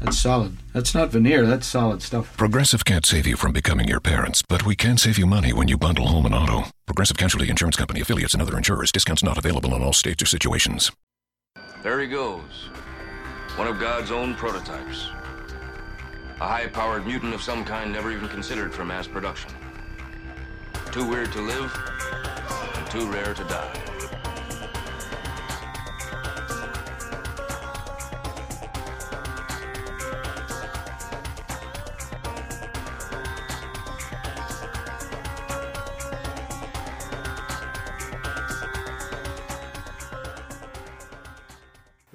That's solid. That's not veneer, that's solid stuff. Progressive can't save you from becoming your parents, but we can save you money when you bundle home and auto. Progressive Casualty Insurance Company affiliates and other insurers. Discounts not available in all states or situations. There he goes. One of God's own prototypes. A high powered mutant of some kind never even considered for mass production. Too weird to live, and too rare to die.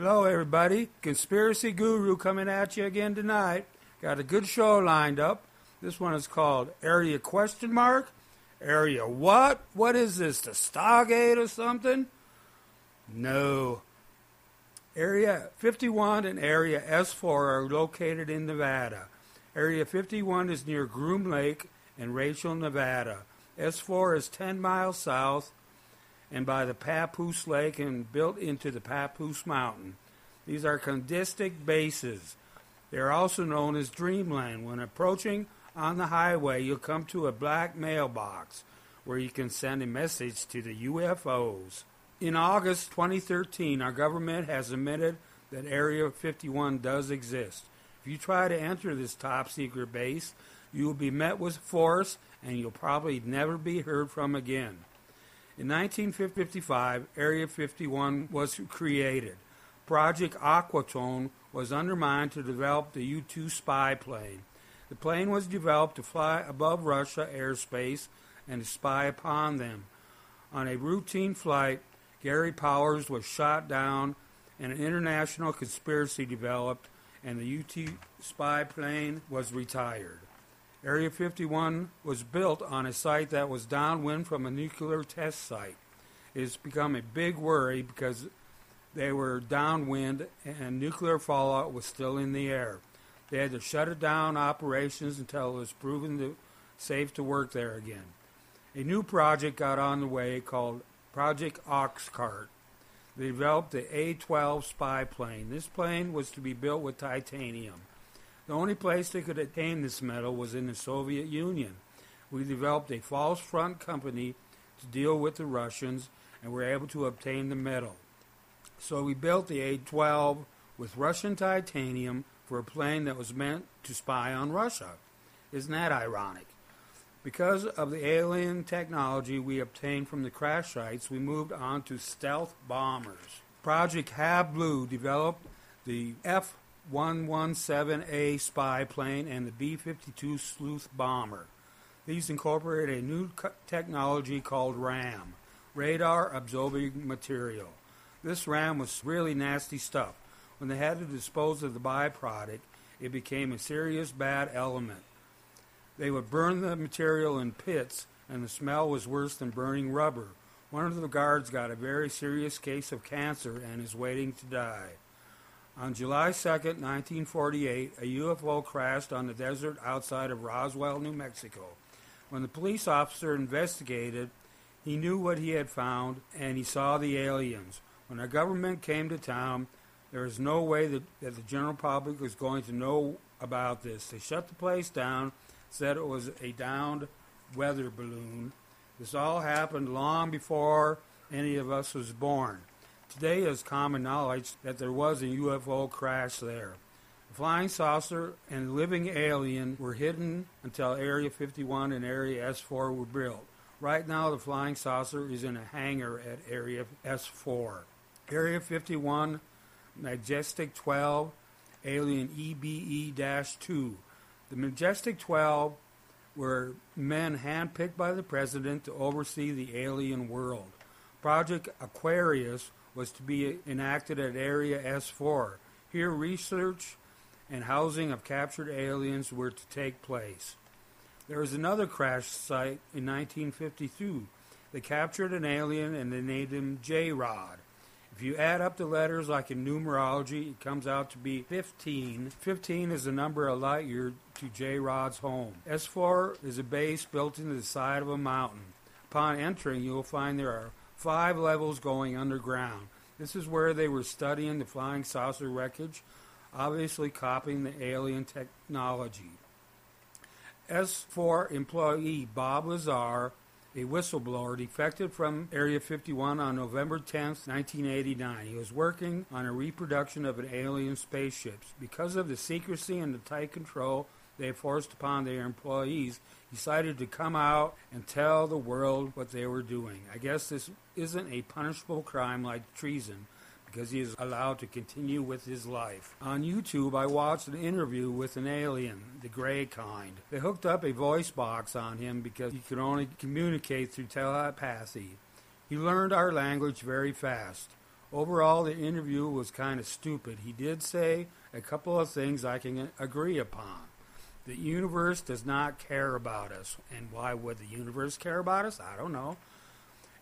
Hello, everybody. Conspiracy Guru coming at you again tonight. Got a good show lined up. This one is called Area Question Mark. Area what? What is this? The Stargate or something? No. Area 51 and Area S4 are located in Nevada. Area 51 is near Groom Lake and Rachel, Nevada. S4 is 10 miles south and by the Papoose Lake and built into the Papoose Mountain. These are condistic bases. They are also known as Dreamland. When approaching on the highway, you'll come to a black mailbox where you can send a message to the UFOs. In August 2013, our government has admitted that Area 51 does exist. If you try to enter this top secret base, you will be met with force and you'll probably never be heard from again. In 1955, Area 51 was created. Project Aquatone was undermined to develop the U 2 spy plane. The plane was developed to fly above Russia airspace and to spy upon them. On a routine flight, Gary Powers was shot down and an international conspiracy developed, and the U 2 spy plane was retired. Area 51 was built on a site that was downwind from a nuclear test site. It's become a big worry because they were downwind and nuclear fallout was still in the air. They had to shut it down operations until it was proven to, safe to work there again. A new project got on the way called Project Oxcart. They developed the A 12 spy plane. This plane was to be built with titanium. The only place they could attain this metal was in the Soviet Union. We developed a false front company to deal with the Russians and were able to obtain the metal. So we built the A 12 with Russian titanium for a plane that was meant to spy on Russia. Isn't that ironic? Because of the alien technology we obtained from the crash sites, we moved on to stealth bombers. Project Have Blue developed the F 117A spy plane and the B 52 sleuth bomber. These incorporate a new technology called RAM, radar absorbing material. This RAM was really nasty stuff. When they had to dispose of the byproduct, it became a serious bad element. They would burn the material in pits, and the smell was worse than burning rubber. One of the guards got a very serious case of cancer and is waiting to die. On July 2, 1948, a UFO crashed on the desert outside of Roswell, New Mexico. When the police officer investigated, he knew what he had found and he saw the aliens. When the government came to town, there was no way that, that the general public was going to know about this. They shut the place down, said it was a downed weather balloon. This all happened long before any of us was born. Today is common knowledge that there was a UFO crash there. The flying saucer and living alien were hidden until Area 51 and Area S4 were built. Right now, the flying saucer is in a hangar at Area S4. Area 51, Majestic 12, Alien EBE 2. The Majestic 12 were men handpicked by the president to oversee the alien world. Project Aquarius was to be enacted at Area S4. Here, research and housing of captured aliens were to take place. There was another crash site in 1952. They captured an alien and they named him J Rod. If you add up the letters like in numerology, it comes out to be 15. 15 is the number of light year to J Rod's home. S4 is a base built into the side of a mountain. Upon entering, you will find there are five levels going underground. This is where they were studying the flying saucer wreckage, obviously copying the alien technology. S4 employee Bob Lazar, a whistleblower, defected from Area 51 on November 10, 1989. He was working on a reproduction of an alien spaceship. Because of the secrecy and the tight control they forced upon their employees, decided to come out and tell the world what they were doing. I guess this isn't a punishable crime like treason because he is allowed to continue with his life. On YouTube, I watched an interview with an alien, the gray kind. They hooked up a voice box on him because he could only communicate through telepathy. He learned our language very fast. Overall, the interview was kind of stupid. He did say a couple of things I can agree upon. The universe does not care about us. And why would the universe care about us? I don't know.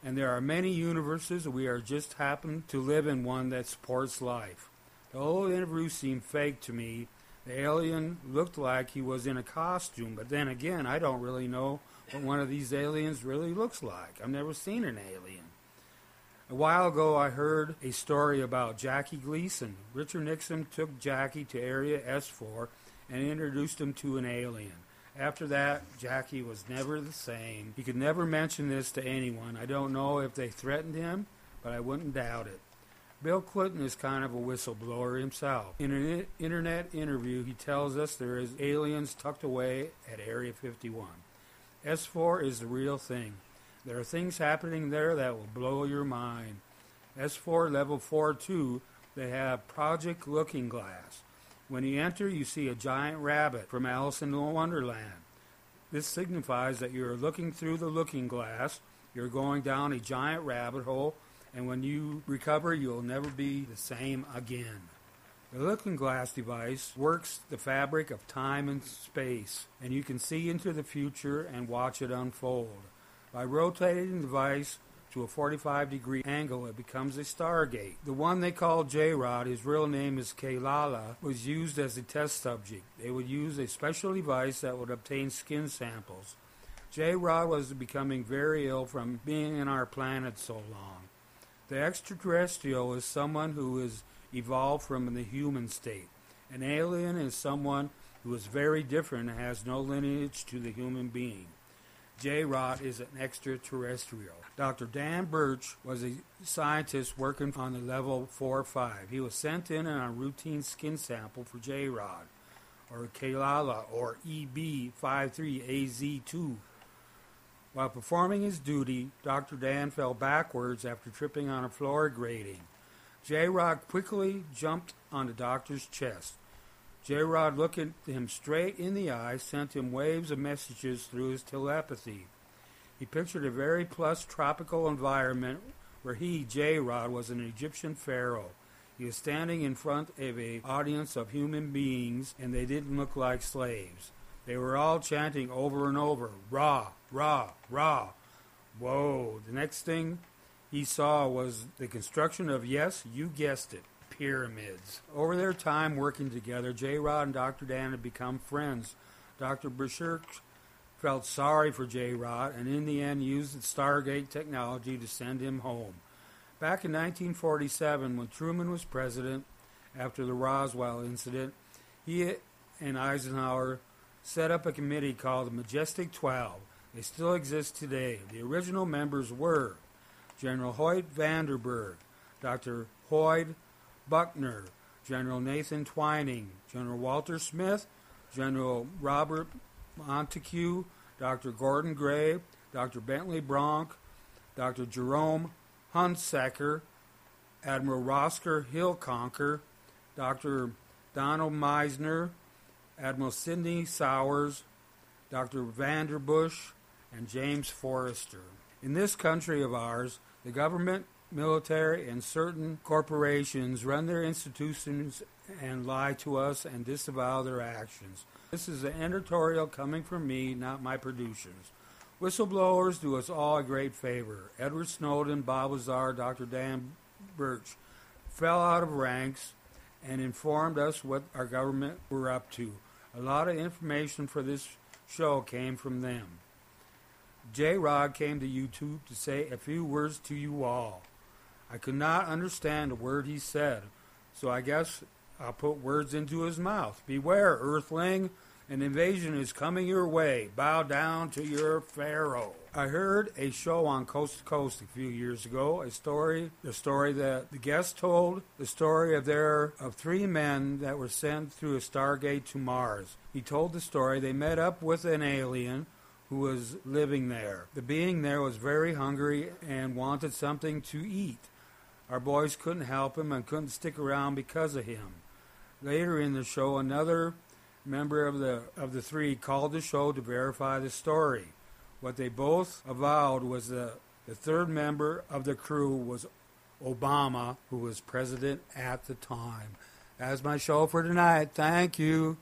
And there are many universes. We are just happen to live in one that supports life. The whole interview seemed fake to me. The alien looked like he was in a costume, but then again, I don't really know what one of these aliens really looks like. I've never seen an alien. A while ago, I heard a story about Jackie Gleason. Richard Nixon took Jackie to Area S4 and introduced him to an alien. After that, Jackie was never the same. He could never mention this to anyone. I don't know if they threatened him, but I wouldn't doubt it. Bill Clinton is kind of a whistleblower himself. In an internet interview, he tells us there is aliens tucked away at Area 51. S4 is the real thing. There are things happening there that will blow your mind. S4 level 4 2, they have Project Looking Glass. When you enter, you see a giant rabbit from Alice in Wonderland. This signifies that you are looking through the looking glass, you're going down a giant rabbit hole, and when you recover, you'll never be the same again. The looking glass device works the fabric of time and space, and you can see into the future and watch it unfold. By rotating the device, to a 45 degree angle, it becomes a stargate. The one they call J-Rod, his real name is Kailala, was used as a test subject. They would use a special device that would obtain skin samples. J-Rod was becoming very ill from being in our planet so long. The extraterrestrial is someone who is evolved from the human state. An alien is someone who is very different and has no lineage to the human being. J. Rod is an extraterrestrial. Dr. Dan Birch was a scientist working on the level 4 or 5. He was sent in on a routine skin sample for J. Rod, or Kalala, or EB53AZ2. While performing his duty, Dr. Dan fell backwards after tripping on a floor grating. J. Rod quickly jumped on the doctor's chest. J. Rod, looking him straight in the eye, sent him waves of messages through his telepathy. He pictured a very plush tropical environment where he, J. Rod, was an Egyptian pharaoh. He was standing in front of an audience of human beings, and they didn't look like slaves. They were all chanting over and over, Ra, Ra, Ra. Whoa. The next thing he saw was the construction of, yes, you guessed it, pyramids. Over their time working together, J. Rod and Dr. Dan had become friends. Dr. Burisch felt sorry for J. Rod and in the end used the Stargate technology to send him home. Back in 1947, when Truman was president, after the Roswell incident, he and Eisenhower set up a committee called the Majestic 12. They still exist today. The original members were General Hoyt Vandenberg, Dr. Hoyt Berkner, General Nathan Twining, General Walter Smith, General Robert Montague, Dr. Gordon Gray, Dr. Bentley Bronk, Dr. Jerome Hunsaker, Admiral Roscoe Hillenkoetter, Dr. Donald Meisner, Admiral Sidney Souers, Dr. Vanderbush, and James Forrestal. In this country of ours, the government, military, and certain corporations run their institutions and lie to us and disavow their actions. This is an editorial coming from me, not my producers. Whistleblowers do us all a great favor. Edward Snowden, Bob Lazar, Dr. Dan Birch fell out of ranks and informed us what our government were up to. A lot of information for this show came from them. J. Rod came to YouTube to say a few words to you all. I could not understand a word he said, so I guess I'll put words into his mouth. Beware, Earthling, an invasion is coming your way. Bow down to your Pharaoh. I heard a show on Coast to Coast a few years ago, a story, the story that the guest told, the story of their of three men that were sent through a stargate to Mars. He told the story they met up with an alien who was living there. The being there was very hungry and wanted something to eat. Our boys couldn't help him and couldn't stick around because of him. Later in the show, another member of the of the three called the show to verify the story. What they both avowed was that the third member of the crew was Obama, who was president at the time. That's my show for tonight. Thank you.